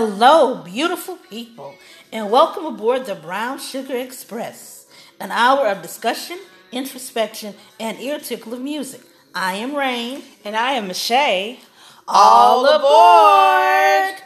Hello, beautiful people, and welcome aboard the Brown Sugar Express, an hour of discussion, introspection, and ear tickle of music. I am Rain. And I am Michelle. All aboard!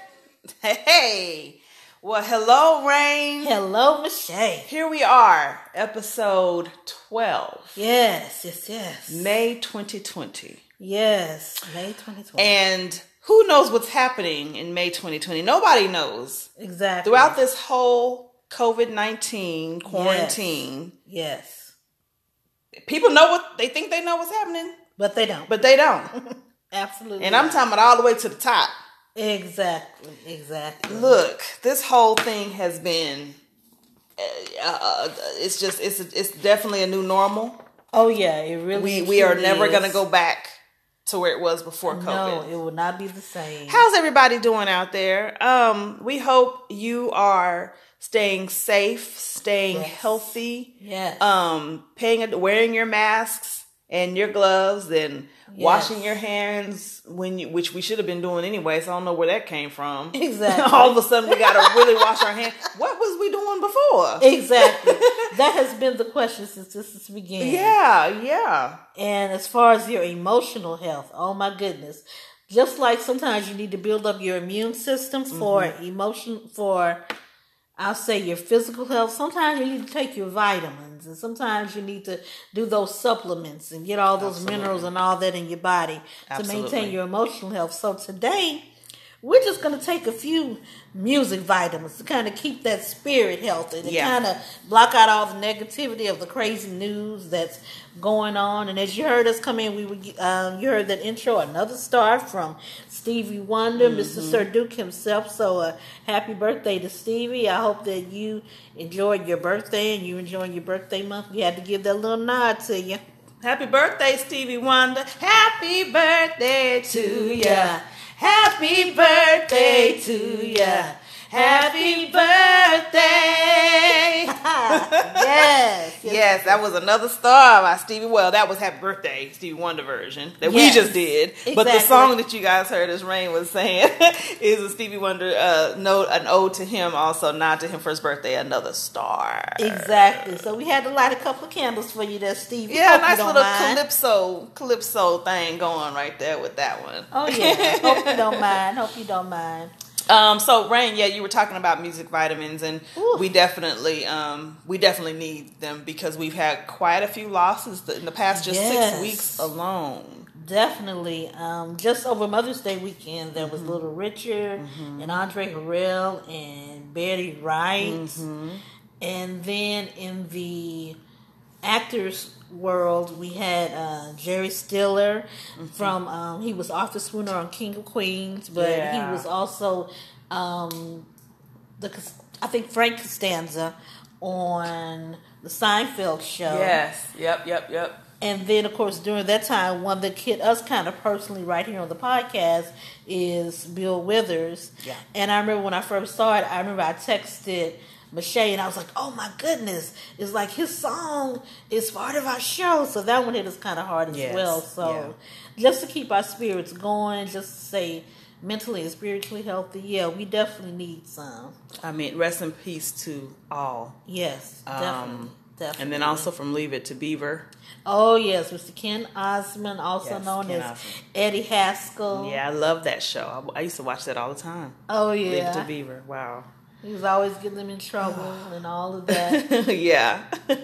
Hey, well, hello, Rain. Hello, Michelle. Here we are, episode 12, Yes, yes, yes. May 2020. Yes, May 2020. And who knows what's happening in May 2020? Nobody knows. exactly. Throughout this whole COVID 19 quarantine, Yes. people know what they think they know what's happening, But they don't. but they don't. Absolutely. and I'm not. talking about all the way to the top. Exactly, exactly. Look, this whole thing has been. Uh, uh, it's just it's it's definitely a new normal. Oh, yeah, it really We we are truly never gonna go back to where it was before COVID. No, it will not be the same. How's everybody doing out there? Um, we hope you are staying safe, staying Yes. healthy, Yes. um, paying wearing your masks and your gloves and washing your hands when you which we should have been doing anyway, so I don't know where that came from. Exactly. All of a sudden we gotta really wash our hands. What was we doing before? Exactly. that has been the question since this began. Yeah, yeah. And as far as your emotional health, oh my goodness. Just like sometimes you need to build up your immune system for Mm-hmm. emotion for I'll say your physical health. Sometimes you need to take your vitamins and sometimes you need to do those supplements and get all those Absolutely. minerals and all that in your body to maintain your emotional health. So today we're just going to take a few music vitamins to kind of keep that spirit healthy, to Yeah. kind of block out all the negativity of the crazy news that's going on. And as you heard us come in, we were, um, you heard that intro, another star from Stevie Wonder, Mr. Sir Duke himself. So uh, happy birthday to Stevie. I hope that you enjoyed your birthday and you enjoying your birthday month. We had to give that little nod to you. Happy birthday, Stevie Wonder. Happy birthday to ya. Happy birthday to ya. Happy birthday. yes. yes, that was another star by Stevie. Well, that was Happy Birthday, Stevie Wonder version that Yes, we just did. But the song that you guys heard, as Rain was saying, is a Stevie Wonder uh, note, an ode to him, also nod to him for his birthday, another star. Exactly. So we had to light a couple of candles for you there, Stevie. Yeah, nice little mind. calypso, calypso thing going right there with that one. Oh yeah. Hope you don't mind. Hope you don't mind. Um, so Rain, yeah, you were talking about music vitamins, and Ooh. we definitely, um, we definitely need them because we've had quite a few losses in the past just Yes. six weeks alone. Definitely. Um, just over Mother's Day weekend, there was Mm-hmm. Little Richard and Andre Harrell and Betty Wright, Mm-hmm. and then in the actors world, we had uh, Jerry Stiller Mm-hmm. from um, he was Arthur Spooner on King of Queens, but Yeah. he was also um, the I think Frank Costanza on the Seinfeld show. Yes, yep, yep, yep. And then, of course, during that time, one that hit us kind of personally right here on the podcast is Bill Withers. Yeah. And I remember when I first saw it, I remember I texted Michelle and I was like, oh my goodness, it's like his song is part of our show. So that one hit us kind of hard as Yes, well. So just to keep our spirits going, just to say mentally and spiritually healthy, yeah, we definitely need some. I mean, rest in peace to all. Yes, Um, definitely. definitely. And then also from Leave It to Beaver. Oh yes, Mr. Ken Osmond, also Yes, known Ken as Osmond. Eddie Haskell. Yeah, I love that show. I, I used to watch that all the time. Oh yeah. Leave It to. Beaver. Wow. He was always getting them in trouble and all of that. yeah.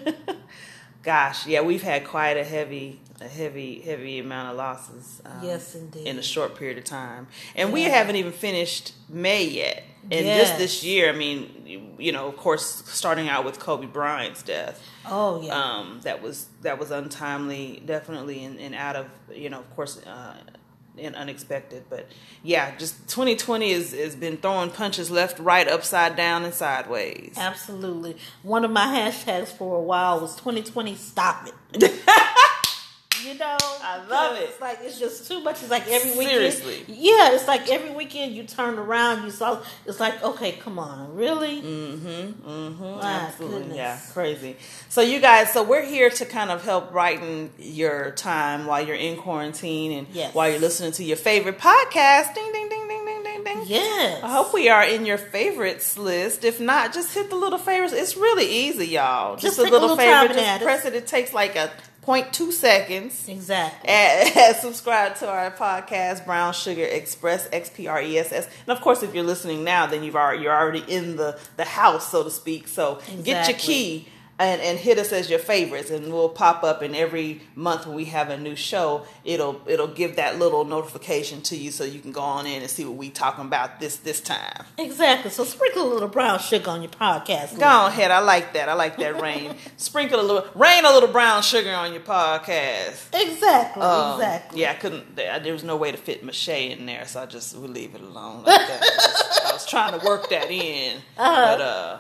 Gosh, yeah, we've had quite a heavy, a heavy, heavy amount of losses. um, Yes, indeed. In a short period of time, and we haven't even finished May yet. And Yes. just this year, I mean, you, you know, of course, starting out with Kobe Bryant's death, oh yeah. um, that was that was untimely, definitely, and, and out of you know, of course, uh, and unexpected. But yeah, just 2020 has has been throwing punches left, right, upside down, and sideways. Absolutely. One of my hashtags for a while was 2020 stop it. You know, I love it. It's like it's just too much. It's like every weekend. Seriously. yeah. It's like every weekend you turn around, you saw. It's like okay, come on, really? Mm-hmm. Mm-hmm. My Absolutely. goodness. Yeah. Crazy. So you guys, so we're here to kind of help brighten your time while you're in quarantine and Yes. while you're listening to your favorite podcast. Ding ding ding ding ding ding ding. Yes. I hope we are in your favorites list. If not, just hit the little favorites. It's really easy, y'all. Just, Just a take a little, little favorite. Just press it. It takes like a 0.2 seconds. Exactly. And subscribe to our podcast, Brown Sugar Express, X P R E S S. And of course, if you're listening now, then you've already you're already in the the house, so to speak. So get your key and and hit us as your favorites, and we'll pop up. And every month when we have a new show, it'll it'll give that little notification to you, so you can go on in and see what we talking about this this time. Exactly. So sprinkle a little brown sugar on your podcast. Go on ahead. I like that. I like that rain. Sprinkle a little rain a little brown sugar on your podcast. Exactly. Um, exactly. Yeah, I couldn't. There, was no way to fit mache in there, so I just would leave it alone like that. I, just- I was trying to work that in, Uh-huh. but uh,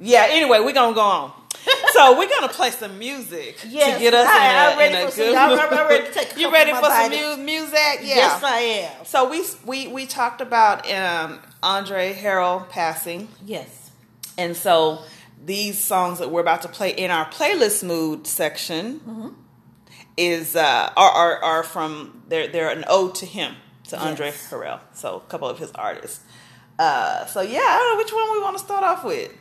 yeah. Anyway, we're gonna go on. So we're gonna play some music Yes, to get us I- in a, in a for some- good I'm- ready to take you ready for some mu- music? Yeah. Yes, I am. So we we we talked about um, Andre Harrell passing. Yes. And so these songs that we're about to play in our playlist mood section Mm-hmm. is uh, are, are are from they're they're an ode to him to Andre Harrell. So a couple of his artists. Uh, so yeah, I don't know which one we want to start off with.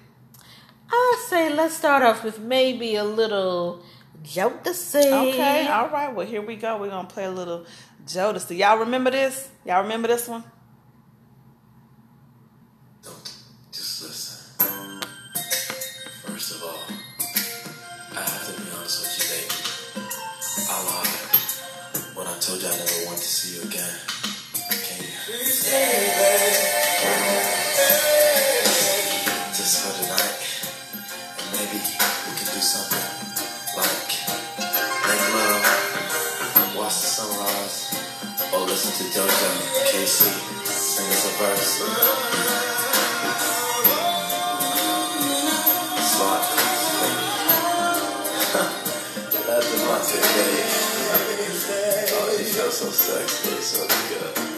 I say let's start off with maybe a little Jodeci. Okay, all right. Well, here we go. We're gonna play a little Jodeci. Y'all remember this? Y'all remember this one? Don't just listen. First of all, I have to be honest with you, baby. I lied when I told you I never want to see you again. Can you? JoJo K-Ci sing us a verse. Slot. That's the Monte, baby. Oh, you feel so sexy, so good.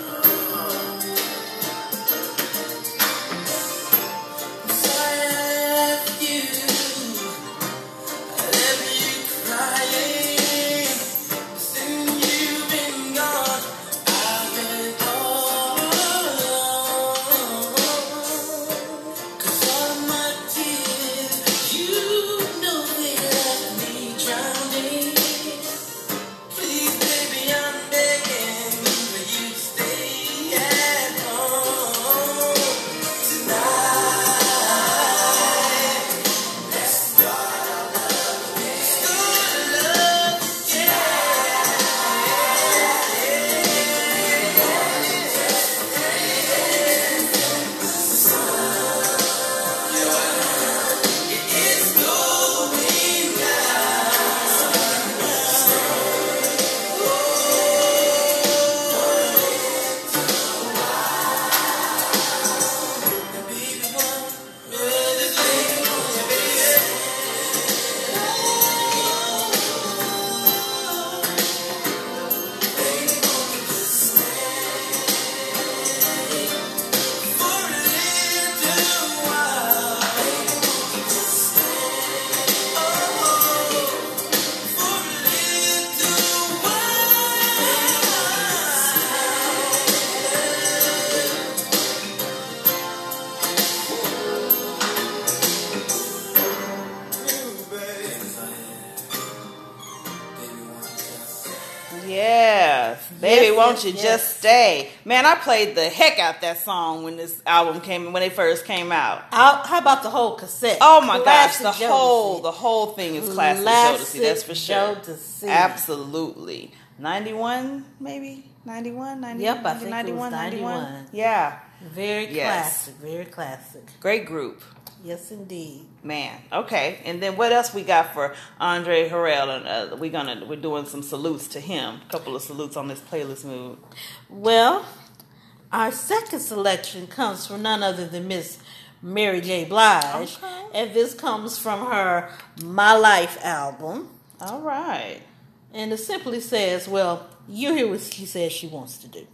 Won't you yes. just stay? Man, I played the heck out that song when this album came when it first came out. How, how about the whole cassette? Oh my Classic gosh, the Jodeci. whole the whole thing is classic, Classic Jodeci. That's for sure. Jodeci. Absolutely. 91 maybe? 91, 90, Yep, I think it was 91, 91. Yeah. Very Yes. classic. Very classic. Great group. Yes, indeed. Man, okay, and then what else we got for Andre Harrell? And uh, we gonna we're doing some salutes to him. A couple of salutes on this playlist move. Well, our second selection comes from none other than Miss Mary J. Blige, Okay. and this comes from her My Life album. All right. And it simply says, well, you hear what she says she wants to do.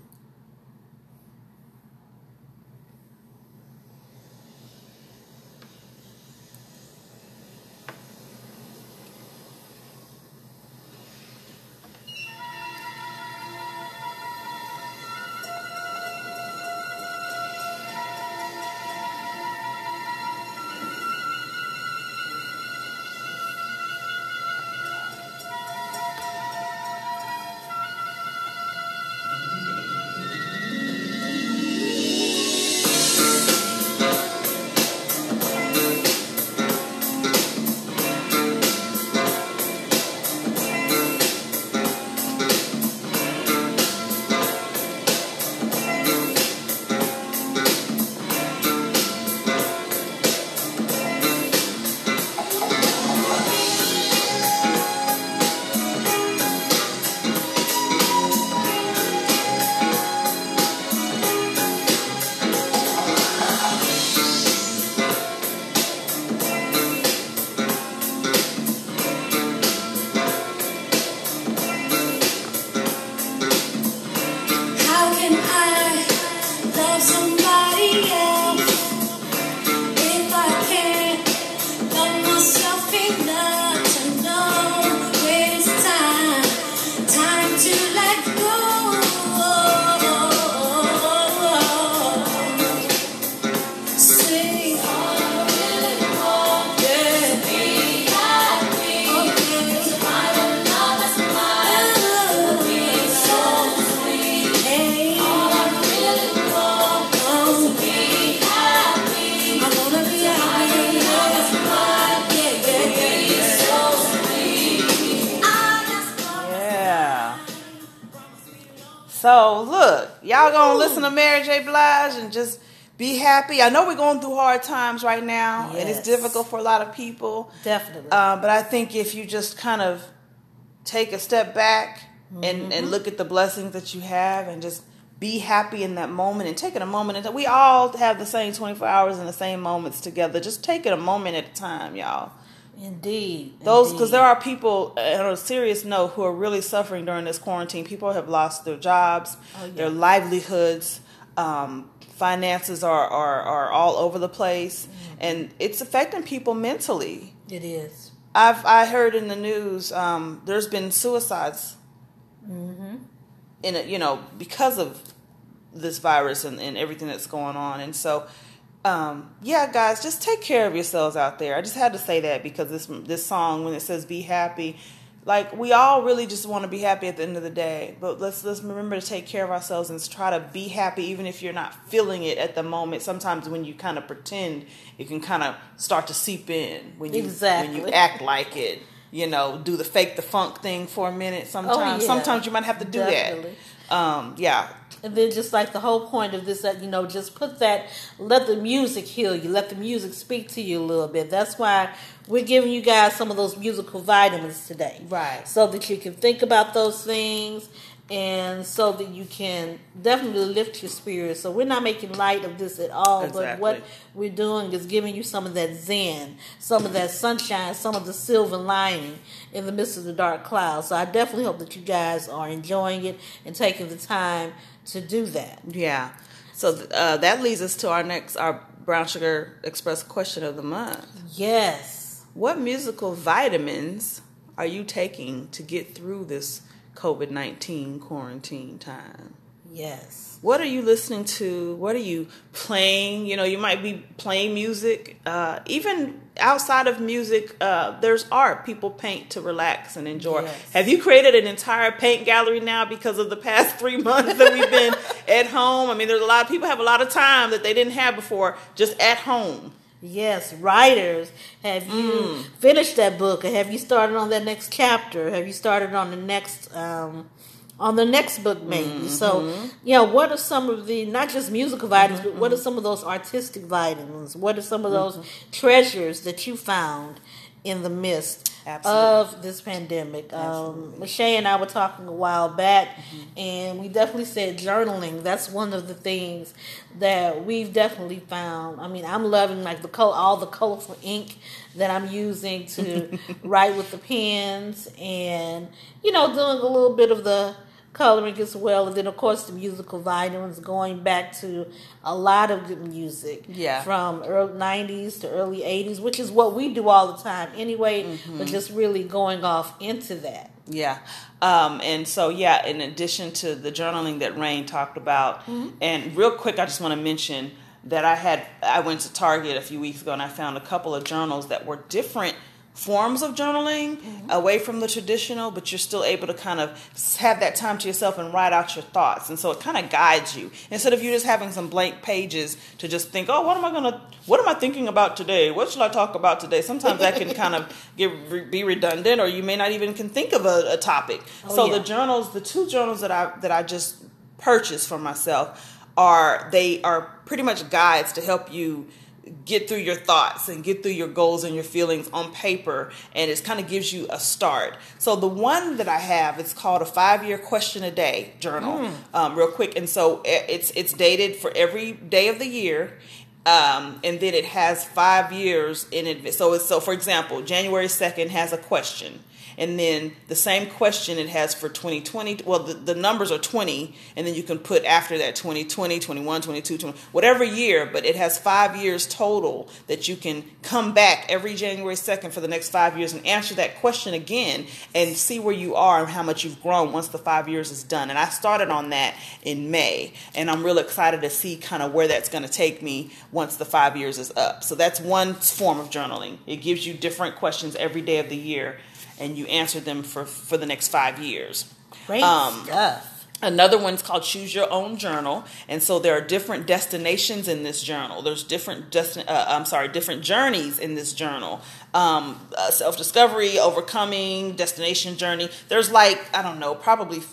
J. Blige and just be happy. I know we're going through hard times right now, and it's difficult for a lot of people. Definitely. Uh, but I think if you just kind of take a step back and, Mm-hmm. and look at the blessings that you have and just be happy in that moment and take it a moment. And we all have the same 24 hours and the same moments together. Just take it a moment at a time, y'all. indeed. Those because there are people uh, on a serious note who are really suffering during this quarantine. People have lost their jobs, Oh, yeah. their livelihoods, um, finances are, are are all over the place, Mm-hmm. and it's affecting people mentally. It is. I've I heard in the news um, there's been suicides mm-hmm. in it, you know, because of this virus and, and everything that's going on. And so, um, yeah, guys, just take care of yourselves out there. I just had to say that because this this song when it says "Be happy," like we all really just want to be happy at the end of the day. But let's let's remember to take care of ourselves and try to be happy, even if you're not feeling it at the moment. Sometimes when you kind of pretend, it can kind of start to seep in when you when you act like it. You know, do the fake the funk thing for a minute. Sometimes, Oh, yeah. sometimes you might have to do Definitely. that. Um, yeah, And then just like the whole point of this, that you know, just put that, let the music heal you, let the music speak to you a little bit. That's why we're giving you guys some of those musical vitamins today, Right. So that you can think about those things, and so that you can definitely lift your spirits. So we're not making light of this at all, but what we're doing is giving you some of that zen, some of that sunshine, some of the silver lining in the midst of the dark clouds. So I definitely hope that you guys are enjoying it and taking the time to do that. yeah. So uh, that leads us to our next, our Brown Sugar Express question of the month. Yes. What musical vitamins are you taking to get through this COVID nineteen quarantine time? Yes. What are you listening to? What are you playing? You know, you might be playing music. Uh, even outside of music, uh, there's art. People paint to relax and enjoy. Yes. Have you created an entire paint gallery now because of the past three months that we've been at home? I mean, there's a lot of people have a lot of time that they didn't have before just at home. Yes, writers, have you Mm. finished that book, or have you started on that next chapter? Have you started on the next um, on the next book, maybe? Mm-hmm. So, yeah, what are some of the not just musical vitamins, but what are some of those artistic vitamins? What are some of those Mm-hmm. treasures that you found in the midst Absolutely. of this pandemic? Um, Lachey and I were talking a while back, Mm-hmm. and we definitely said journaling. That's one of the things that we've definitely found. I mean, I'm loving like the color, all the colorful ink that I'm using to write with the pens, and you know, doing a little bit of the coloring as well, and then of course the musical vitamins, going back to a lot of good music, Yeah. from early '90s to early '80s, which is what we do all the time anyway. Mm-hmm. But just really going off into that. Yeah. Um, and so, yeah, in addition to the journaling that Rain talked about, and real quick, I just want to mention that I had, I went to Target a few weeks ago and I found a couple of journals that were different forms of journaling mm-hmm. away from the traditional, but you're still able to kind of have that time to yourself and write out your thoughts. And so it kind of guides you instead of you just having some blank pages to just think, oh, what am I going to, what am I thinking about today? What should I talk about today? Sometimes that can kind of get be redundant, or you may not even can think of a, a topic. Oh, so yeah. the journals, the two journals that I that I just purchased for myself are they are pretty much guides to help you get through your thoughts and get through your goals and your feelings on paper and it kind of gives you a start. So the one that i have it's called a five year question a day journal um, real quick. And so it's it's dated for every day of the year um, and then it has five years in advance so it's so for example january 2nd has a question and then the same question it has for 2020 well the, the numbers are 20 and then you can put after that 2020 21 22 20 whatever year but it has five years total that you can come back every january 2nd for the next five years and answer that question again and see where you are and how much you've grown once the five years is done. And i started on that in may and i'm real excited to see kind of where that's going to take me once the five years is up. So that's one form of journaling. It gives you different questions every day of the year and you answer them for for the next five years. Great Um, stuff. Another one's called Choose Your Own Journal, and so there are different destinations in this journal. There's different desti- uh, I'm sorry, different journeys in this journal. Um, uh, Self discovery, overcoming, destination journey. There's like I don't know, probably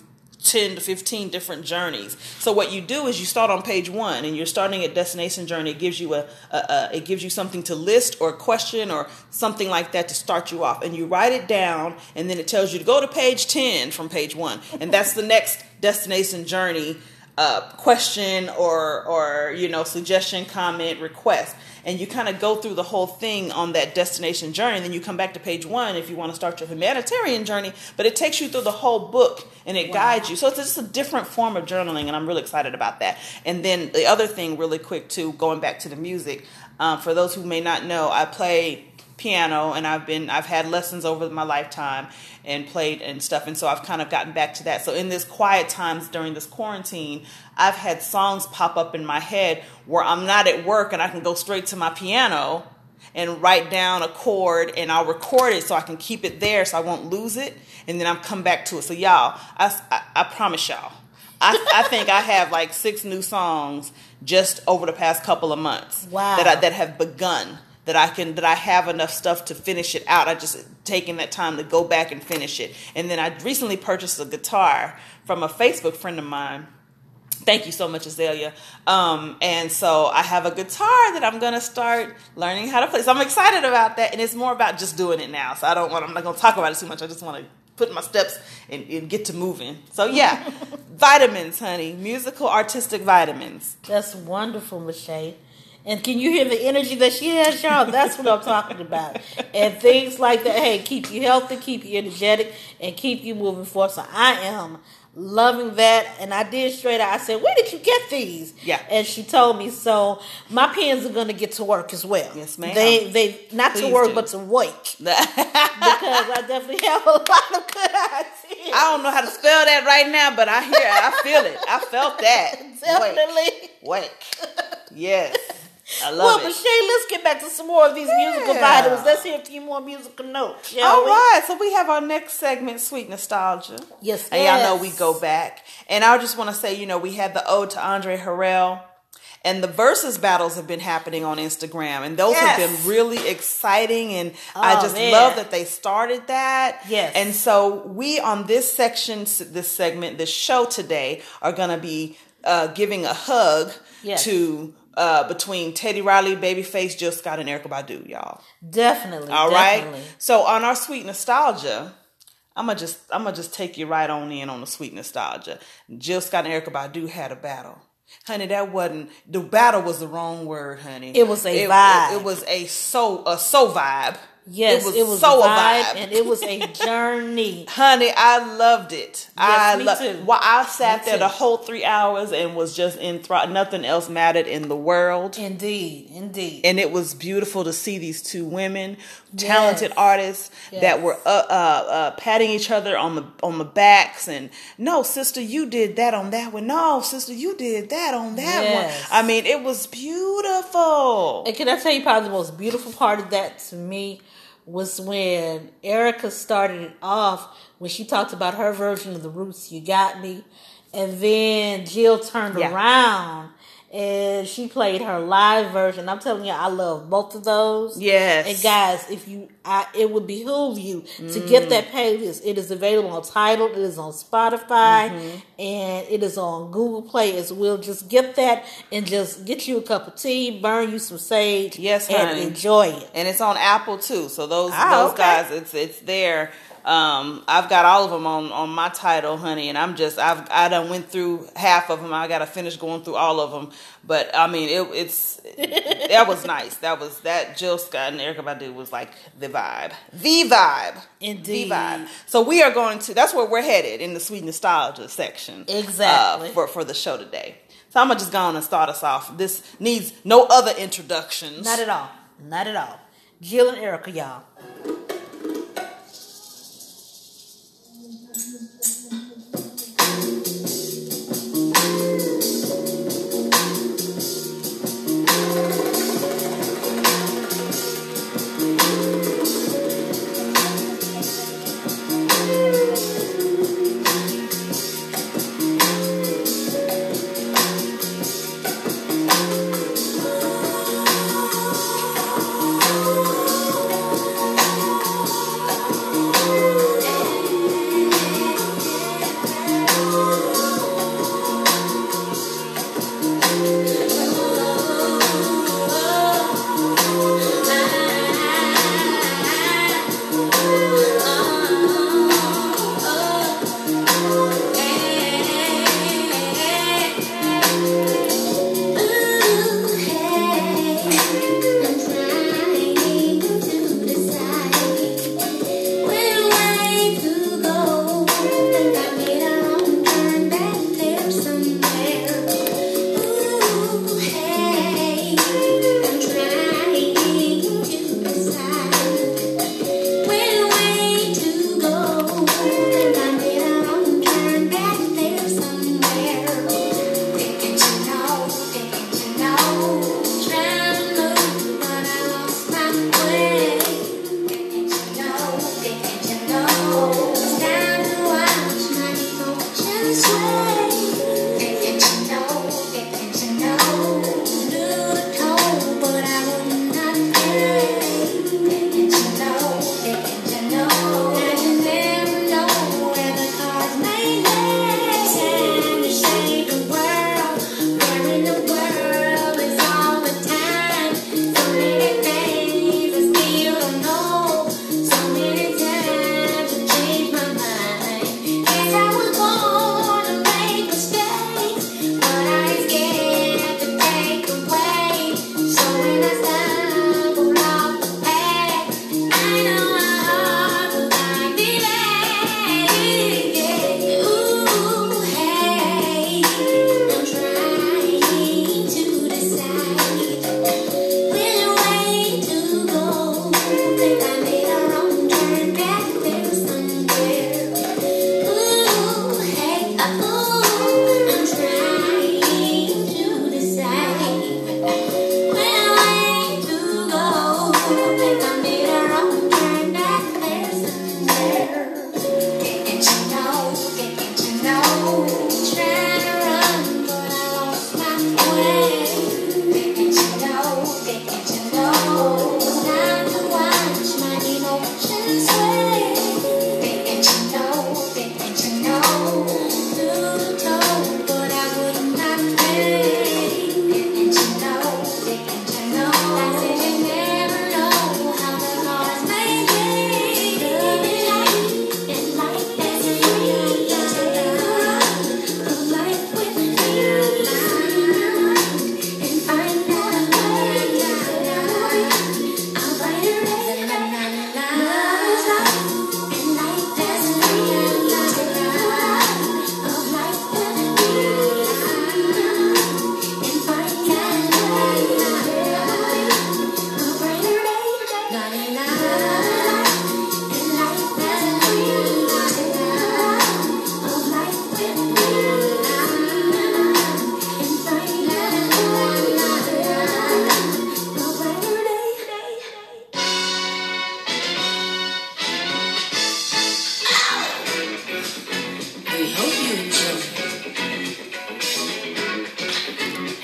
10 to 15 different journeys. So what you do is you start on page one and you're starting at destination journey. It gives you a, a, a it gives you something to list or question or something like that to start you off. And you write it down and then it tells you to go to page 10 from page one. And that's the next destination journey uh, question or or you know suggestion comment request and you kind of go through the whole thing on that destination journey and then you come back to page one if you want to start your humanitarian journey but it takes you through the whole book and it guides you. So it's just a different form of journaling and i'm really excited about that. And then the other thing really quick too going back to the music um, for those who may not know i play piano and I've been I've had lessons over my lifetime and played and stuff and so I've kind of gotten back to that. So in this quiet times during this quarantine, I've had songs pop up in my head where I'm not at work and I can go straight to my piano and write down a chord and I'll record it so I can keep it there so I won't lose it and then I'll come back to it. So y'all, I, I, I promise y'all, I, I think I have like six new songs just over the past couple of months Wow. that I, that have begun that I can that I have enough stuff to finish it out. I just taking that time to go back and finish it. And then I recently purchased a guitar from a Facebook friend of mine. Thank you so much, Azalea. Um, and so I have a guitar that I'm gonna start learning how to play. So I'm excited about that, and it's more about just doing it now. So I don't want. I'm not gonna talk about it too much. I just want to put my steps and, and get to moving. So yeah, vitamins, honey, musical, artistic vitamins. That's wonderful, Michelle. And can you hear the energy that she has, y'all? That's what I'm talking about. And things like that, hey, keep you healthy, keep you energetic, and keep you moving forward. So I am loving that. And I did straight out, I said, Where did you get these? Yeah. And she told me, so my pens are gonna get to work as well. Yes, ma'am. They they not Please to work do. but to wake. because I definitely have a lot of good ideas. I don't know how to spell that right now, but I hear, it. I feel it. I felt that. Definitely. Wake. Wake. Yes. I love Well, it. but Shay, let's get back to some more of these musical Yeah. Let's hear a few more musical notes. All we? right, so we have our next segment, Sweet Nostalgia. Yes, And y'all know we go back. And I just want to say, you know, we had the ode to Andre Harrell. And the versus battles have been happening on Instagram, and those have been really exciting. And I Oh, just man. love that they started that. Yes. And so we on this section, this segment, this show today, are going to be uh, giving a hug Yes. to uh, between Teddy Riley, Babyface, Jill Scott, and Erykah Badu, y'all. Definitely. All right. definitely. So on our sweet nostalgia, I'm gonna just I'm gonna just take you right on in on the sweet nostalgia. Jill Scott and Erykah Badu had a battle. Honey, that wasn't the battle was the wrong word, honey. It was a it, vibe. It, was a so a so vibe. Yes, it was, so a vibe, vibe. and it was a journey. Honey, I loved it. I me lo- too. Well, I sat Me there too. the whole three hours and was just enthralled. Nothing else mattered in the world. Indeed, indeed. and it was beautiful to see these two women, talented Yes. artists that were uh, uh, uh, patting each other on the on the backs and no, sister, you did that on that one. No, sister, you did that on that Yes. one. I mean, it was beautiful. And can I tell you probably the most beautiful part of that to me was when Erykah started it off when she talked about her version of the Roots You Got Me. And then Jill turned Yeah. around and she played her live version. I'm telling you, I love both of those. Yes. And guys, if you, I, it would behoove you to get that playlist. It is available on Tidal. It is on Spotify, Mm-hmm. and it is on Google Play as well. Just get that and just get you a cup of tea, burn you some sage, Yes, and enjoy it. and it's on Apple too. So those Ah, those okay. guys, it's it's there. Um, I've got all of them on on my Tidal, honey, and I'm just I've I done went through half of them. I got to finish going through all of them, but I mean it, it's that was nice. That was that Jill Scott and Erykah Badu was like the vibe, the vibe, Indeed. the vibe. So we are going to that's where we're headed in the sweet nostalgia section, Exactly. uh, for for the show today. So I'm gonna just go on and start us off. This needs no other introductions. Not at all. Not at all. Jill and Erica, y'all.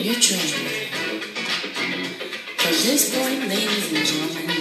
Your trainer. From this point, ladies and gentlemen,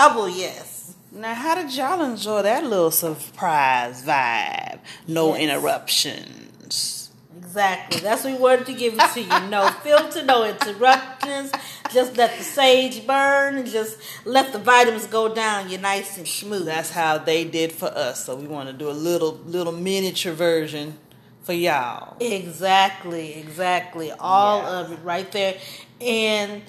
double yes. Now, how did y'all enjoy that little surprise vibe? No Yes. interruptions. Exactly. That's what we wanted to give it to you. No filter, no interruptions. Just let the sage burn and just let the vitamins go down. You're nice and smooth. That's how they did for us. So we want to do a little little miniature version for y'all. Exactly, exactly. All Yeah. of it right there. And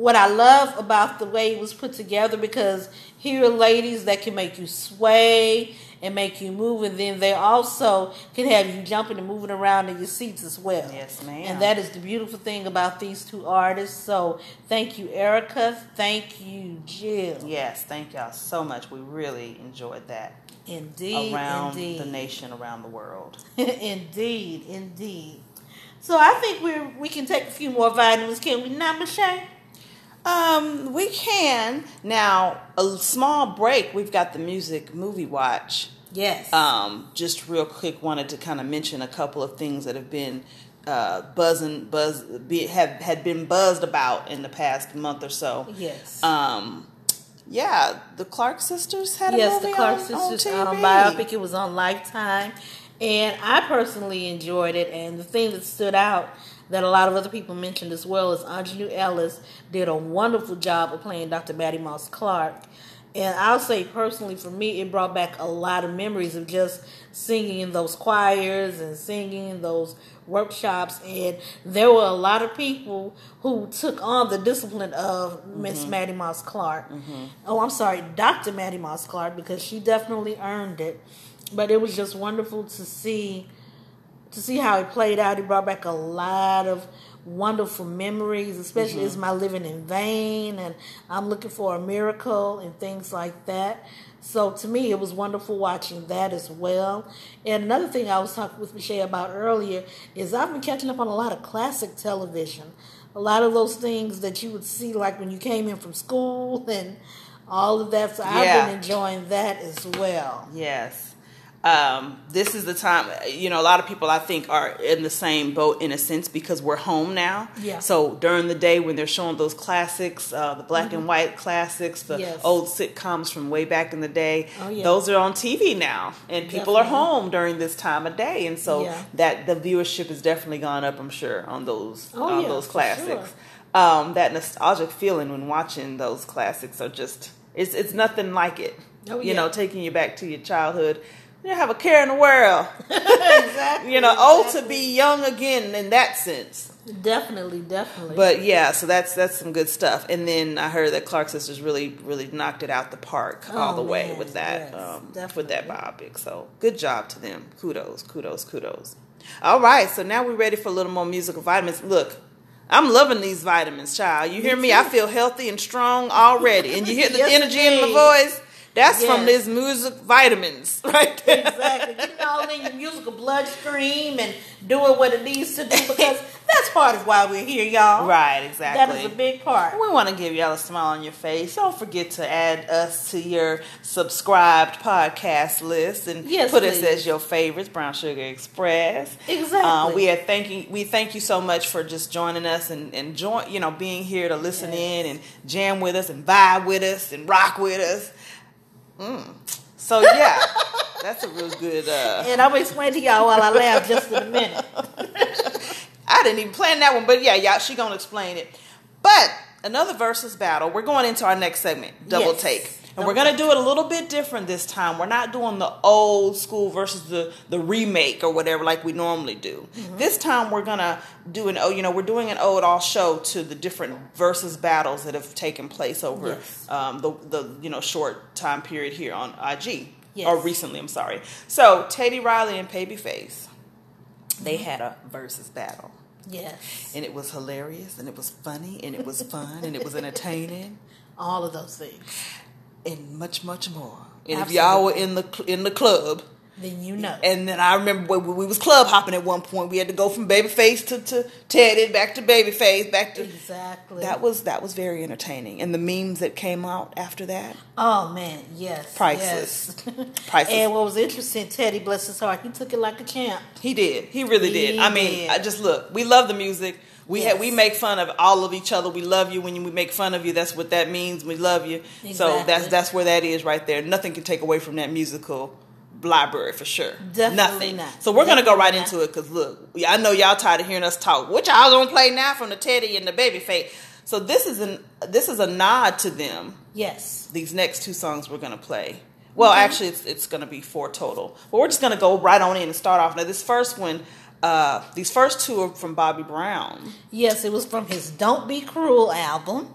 what I love about the way it was put together because here are ladies that can make you sway and make you move, and then they also can have you jumping and moving around in your seats as well. Yes, ma'am. And that is the beautiful thing about these two artists. So thank you, Erykah. Thank you, Jill. Yes, thank y'all so much. We really enjoyed that Indeed, around indeed. the nation, around the world. indeed, indeed. So I think we we can take a few more vitamins, can we not, Michelle? Um, we can now. A small break. We've got the music movie watch. Yes. Um, just real quick, wanted to kind of mention a couple of things that have been uh, buzzing, buzz, be, have had been buzzed about in the past month or so. yes. Um, yeah, the Clark sisters had a yes, movie the Clark on, sisters on on biopic. It was on Lifetime, and I personally enjoyed it. And the thing that stood out that a lot of other people mentioned as well is Aunjanue Ellis did a wonderful job of playing Dr. Mattie Moss Clark. And I'll say personally, for me, it brought back a lot of memories of just singing in those choirs and singing in those workshops. And there were a lot of people who took on the discipline of Miss mm-hmm. Mattie Moss Clark. Mm-hmm. Oh, I'm sorry, Dr. Mattie Moss Clark, because she definitely earned it. But it was just wonderful to see to see how it played out. It brought back a lot of wonderful memories, especially mm-hmm. is my living in vain and I'm looking for a miracle and things like that. So to me, it was wonderful watching that as well. And another thing I was talking with Michelle about earlier is I've been catching up on a lot of classic television. A lot of those things that you would see like when you came in from school and all of that. So I've been enjoying that as well. Yes. Um, this is the time, you know, a lot of people I think are in the same boat in a sense because we're home now. Yeah. So during the day when they're showing those classics, uh, the black and white classics, the Mm-hmm. Yes. old sitcoms from way back in the day, Oh, yeah. those are on TV now. And people are home during this time of day. And so Yeah. that the viewership has definitely gone up, I'm sure, on those, Oh, on those classics. Um, that nostalgic feeling when watching those classics are just, it's, it's nothing like it. Oh, You yeah. know, taking you back to your childhood. You have a care in the world. exactly. You know, old to be young again in that sense. Definitely, definitely. But yeah, so that's that's some good stuff. And then I heard that Clark Sisters really really knocked it out the park all Oh, the way with that yes, um, with that biopic. So good job to them. Kudos, kudos, kudos. All right, so now we're ready for a little more musical vitamins. Look. I'm loving these vitamins, child. You hear me? I feel healthy and strong already. And you hear the Yes, energy in my voice? That's from Yes. these music vitamins right there. exactly. Getting all in your musical bloodstream and doing what it needs to do because that's part of why we're here, y'all. Right, exactly. That is a big part. We want to give y'all a smile on your face. Don't forget to add us to your subscribed podcast list and Yes, put us as your favorites. Brown Sugar Express. Exactly. Uh, we are thanking. We thank you so much for just joining us and and join. You know, being here to listen Yes. in and jam with us and vibe with us and rock with us. Mm. So yeah, that's a real good. Uh, And I'm gonna explain to y'all while I laugh just in a minute. I didn't even plan that one, but yeah, y'all, she gonna explain it. But another versus battle. We're going into our next segment, double Yes. take, and we're gonna do it a little bit different this time. We're not doing the old school versus the the remake or whatever like we normally do. Mm-hmm. This time we're gonna do an oh, you know, we're doing an ode all show to the different versus battles that have taken place over Yes. um, the the you know short time period here on IG Yes. or recently. I'm sorry. So Teddy Riley and Babyface, they Mm-hmm. had a versus battle Yes. and it was hilarious and it was funny and it was fun and it was entertaining All of those things. And much much more and if y'all were in the in the club Then you know. and then I remember when we was club hopping at one point we had to go from babyface to, to Teddy back to babyface back to exactly. that was that was very entertaining and the memes that came out after that Oh man, yes. Priceless. yes. Priceless. And what was interesting, Teddy, bless his heart, he took it like a champ. he did he really He did I mean. I just look we love the music We Yes. ha- we make fun of all of each other. We love you when we make fun of you. That's what that means. We love you. So that's that's where that is right there. Nothing can take away from that musical library for sure. Definitely Nothing. not. So we're gonna go right Definitely into it because look, I know y'all tired of hearing us talk. What y'all gonna play now from the Teddy and the Babyface? So this is an this is a nod to them. Yes. These next two songs we're gonna play. Well, mm-hmm. actually, it's it's gonna be four total. But we're just gonna go right on in and start off. Now, this first one, uh, these first two are from Bobby Brown. Yes, it was from his Don't Be Cruel album.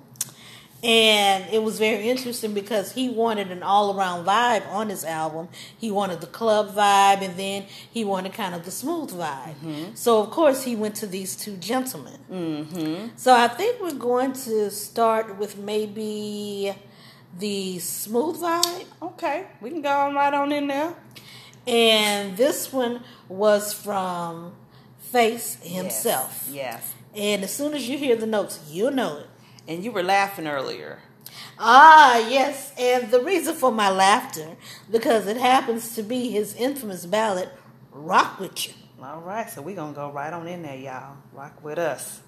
And it was very interesting because he wanted an all around vibe on his album. He wanted the club vibe and then he wanted kind of the smooth vibe. So, of course, he went to these two gentlemen. Mm-hmm. So, I think we're going to start with maybe the smooth vibe. Okay, we can go on right on in there. And this one was from Face himself. Yes. And as soon as you hear the notes, you'll know it. And you were laughing earlier. Ah, yes. And the reason for my laughter, because it happens to be his infamous ballad, Rock With You. All right, so we're gonna go right on in there, y'all. Rock with us.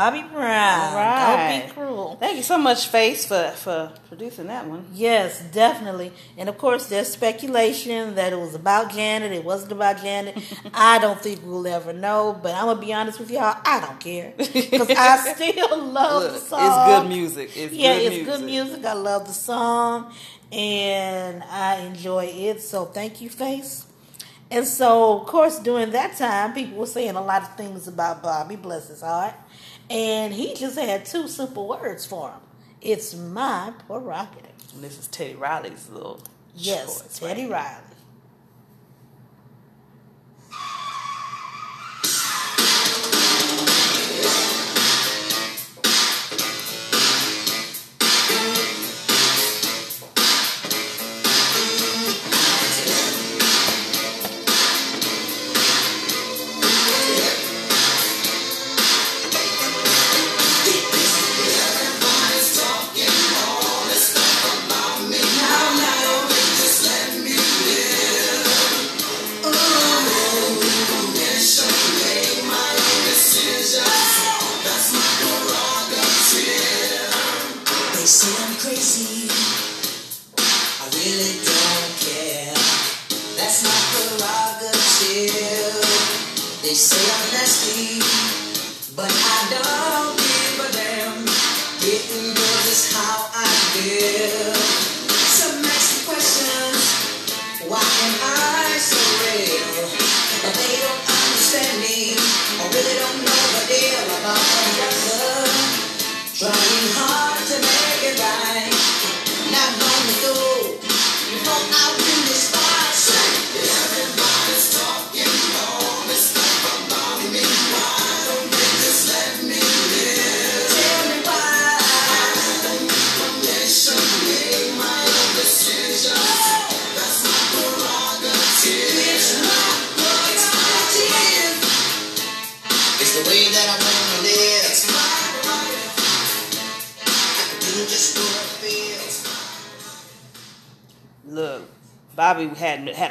Bobby Brown. All right. Don't be cruel. Thank you so much, Face, for for producing that one. Yes, definitely. And of course, there's speculation that it was about Janet. It wasn't about Janet. I don't think we'll ever know. But I'm gonna be honest with y'all. I don't care because I still love Look, the song. it's good music. It's yeah, good it's music. good music. I love the song, and I enjoy it. So thank you, Face. And so, of course, during that time, people were saying a lot of things about Bobby, bless his heart. And he just had two simple words for him. It's my prerogative. And this is Teddy Riley's little Yes, choice Teddy right Riley.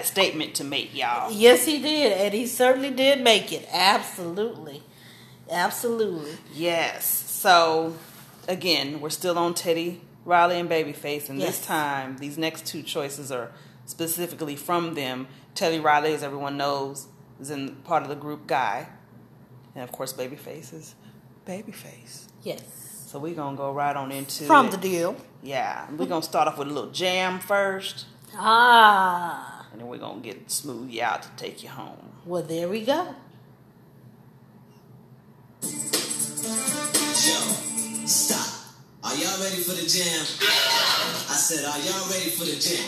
Statement to make, y'all. Yes, he did, and he certainly did make it. Absolutely, absolutely. Yes. So, again, we're still on Teddy Riley and Babyface, and Yes. this time these next two choices are specifically from them. Teddy Riley, as everyone knows, is in part of the group Guy, and of course, Babyface is Babyface. Yes, So we're gonna go right on into from it. the deal. Yeah, we're gonna start off with a little jam first, Ah, and then we're gonna get smooth you out to take you home. well, there we go. Yo, stop. Are y'all ready for the jam? I said, are y'all ready for the jam?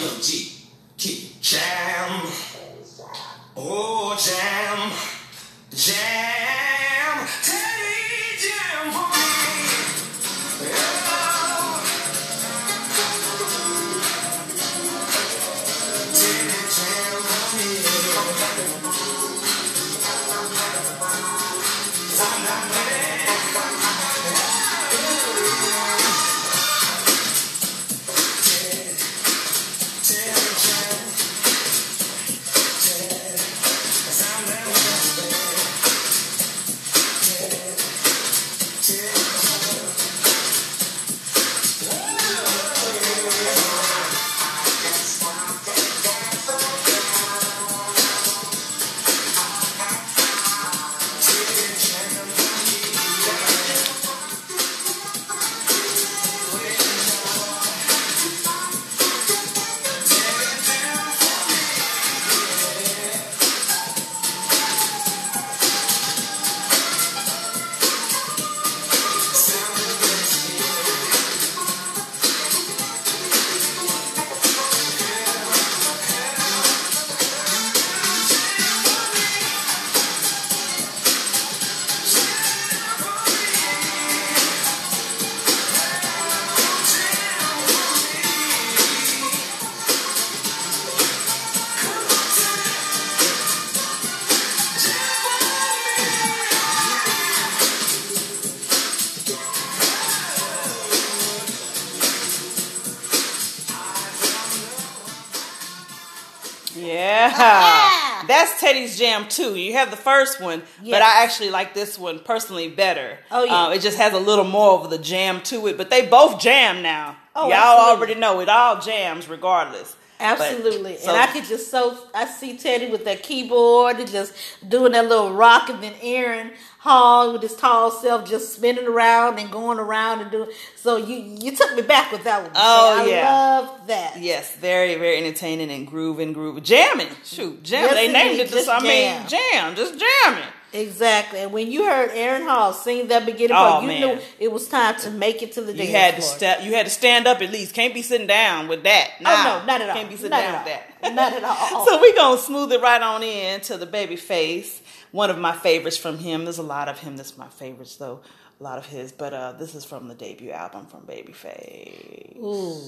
Yo, G, kick it. Jam. Oh, jam. Jam. Yeah. That's Teddy's Jam too. You have the first one, but I actually like this one personally better. Oh, yeah. Um, it just has a little more of the jam to it, but they both jam now. Oh, Y'all absolutely. already know it all jams regardless. But- Absolutely, so- and I could just so I see Teddy with that keyboard and just doing that little rock, and then Aaron Hall with his tall self just spinning around and going around and doing. So you you took me back with that one. Oh, I yeah. love that. Yes, very, very entertaining and grooving, grooving, jamming. Shoot, jam. Yes, they named it just I mean, jam. just jamming. Exactly, and when you heard Aaron Hall sing that beginning Oh, part, you man. knew it was time to make it to the You dance had to floor. step. You had to stand up at least. Can't be sitting down with that. Oh no, not at all. Can't be sitting not down with that. Not at all. So we're gonna smooth it right on in to the baby face. One of my favorites from him. There's a lot of him that's my favorites though. A lot of his, but uh, this is from the debut album from Babyface. Ooh.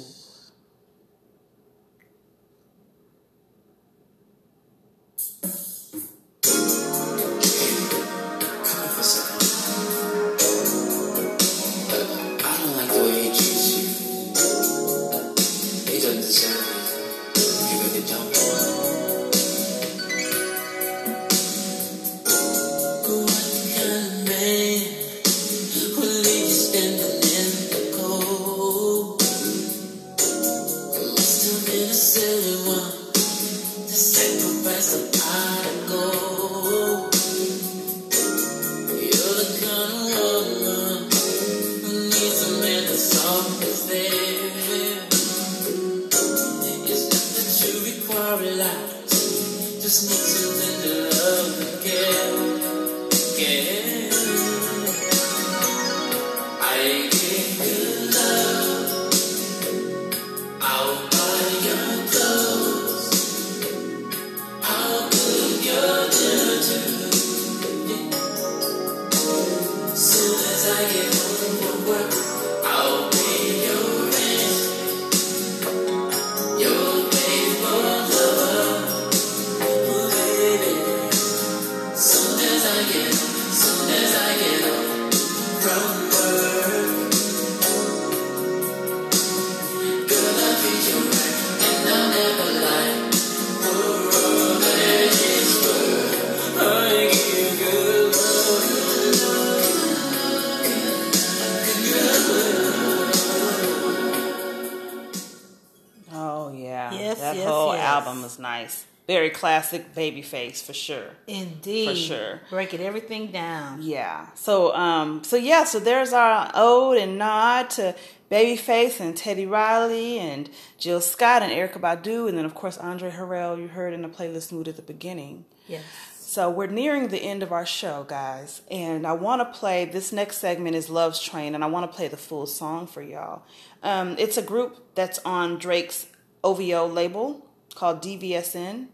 Classic Babyface for sure. Indeed. For sure. Breaking everything down. Yeah. So um so yeah, so there's our ode and nod to Babyface and Teddy Riley and Jill Scott and Erykah Badu and then of course Andre Harrell you heard in the playlist mood at the beginning. Yes. So we're nearing the end of our show, guys, and I want to play this next segment is Love's Train, and I want to play the full song for y'all. Um, it's a group that's on Drake's OVO label called DVSN.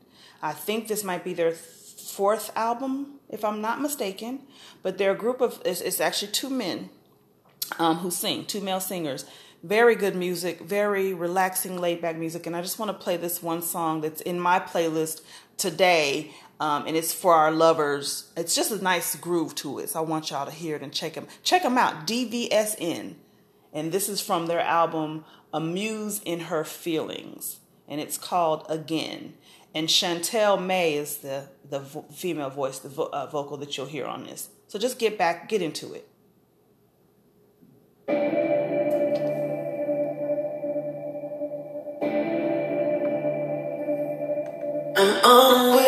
I think this might be their fourth album, if I'm not mistaken. But they're a group of it's, it's actually two men um, who sing, two male singers. Very good music, very relaxing, laid back music. And I just want to play this one song that's in my playlist today. Um, and it's for our lovers. It's just a nice groove to it. So I want y'all to hear it and check them. Check them out. DVSN. And this is from their album, A Muse in Her Feelings. And it's called Again. And Chantel May is the, the vo- female voice, the vo- uh, vocal that you'll hear on this. So just get back, get into it. I'm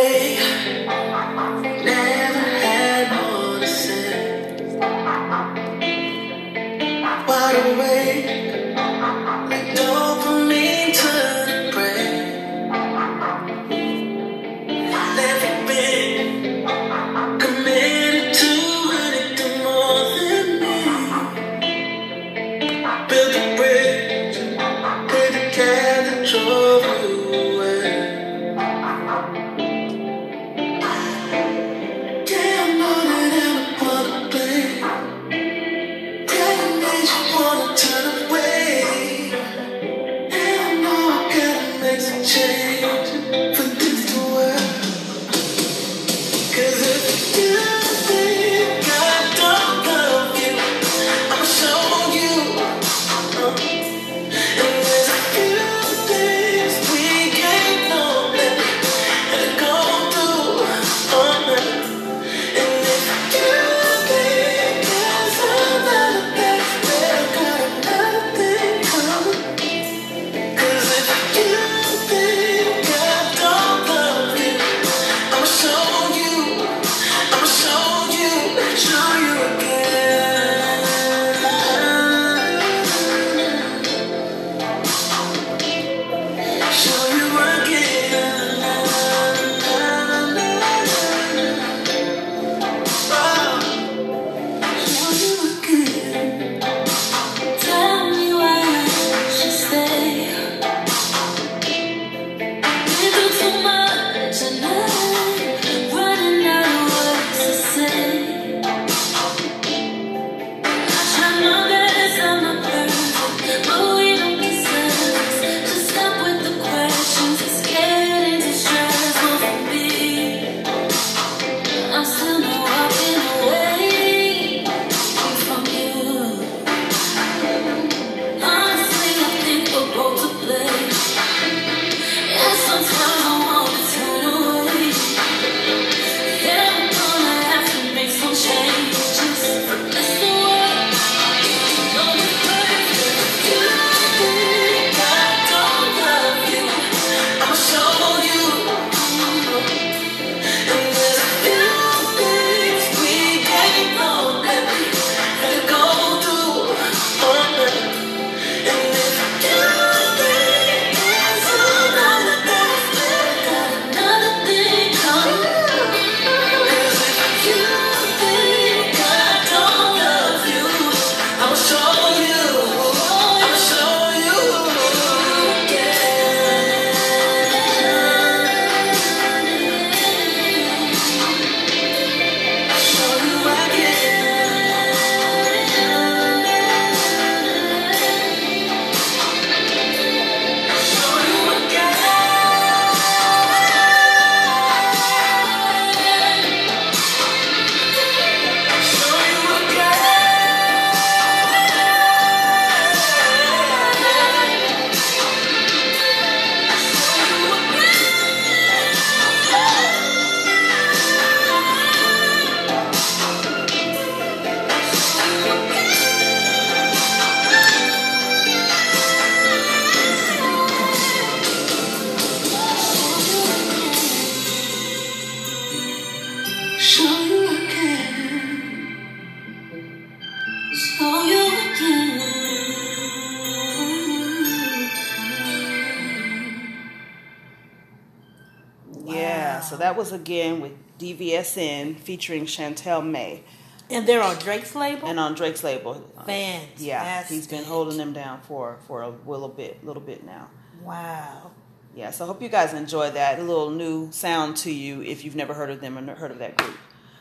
DVSN featuring Chantel May And they're on Drake's label. and on Drake's label. Fantastic. Yeah, he's been holding them down for for a little bit, little bit now. Wow. Yeah, so I hope you guys enjoy that a little new sound to you if you've never heard of them or heard of that group.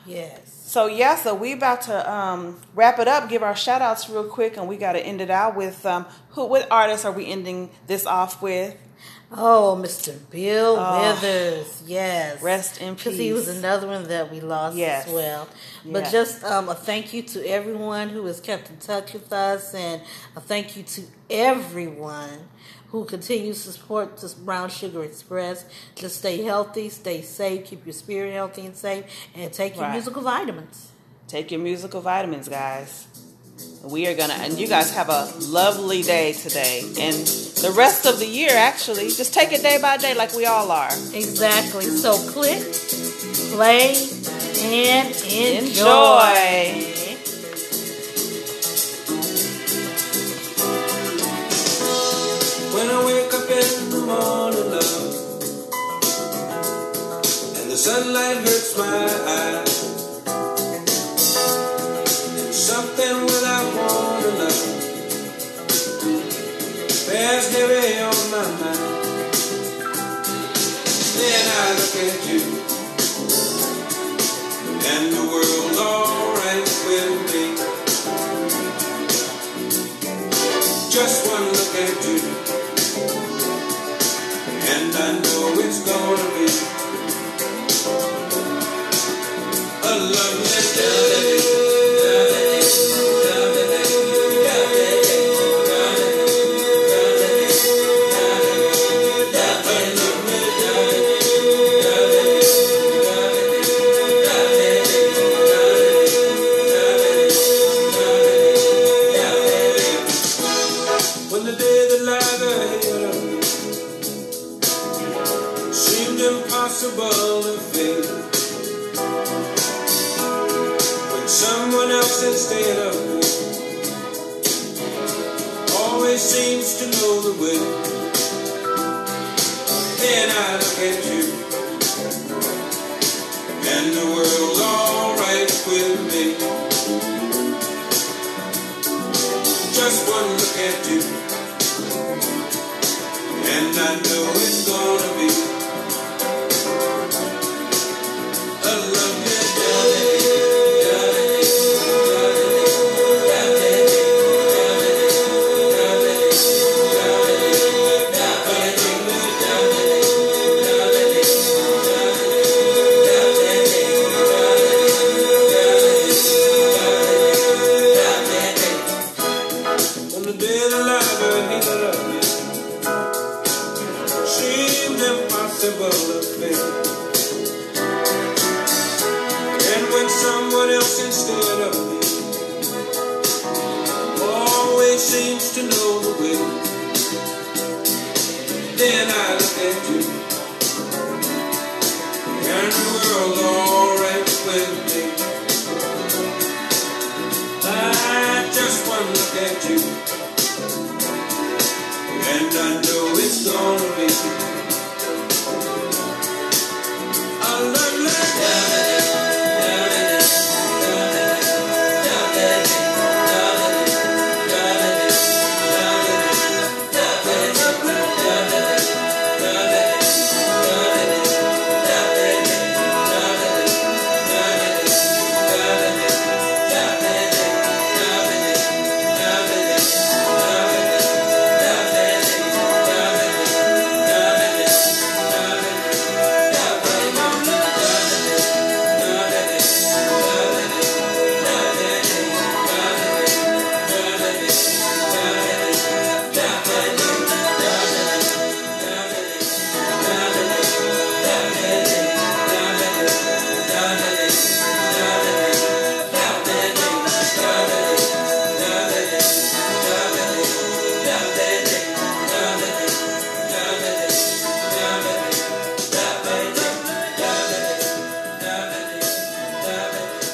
Yes. So yeah, so we about to um, wrap it up. Give our shout outs real quick, and we got to end it out with um, who? What artists are we ending this off with? Oh, Mr. Bill Oh. Withers. Yes. Rest in Because he was another one that we lost Yes. as well. But Yeah. just um, a thank you to everyone who has kept in touch with us, and a thank you to everyone who continues to support this Brown Sugar Express. Just stay healthy, stay safe, keep your spirit healthy and safe, and take your Right. musical vitamins. Take your musical vitamins, guys. We are gonna, and you guys have a lovely day today, and the rest of the year. Actually, just take it day by day, like we all are. Exactly. So click, play, and enjoy. Enjoy. When I wake up in the morning, love, and the sunlight hurts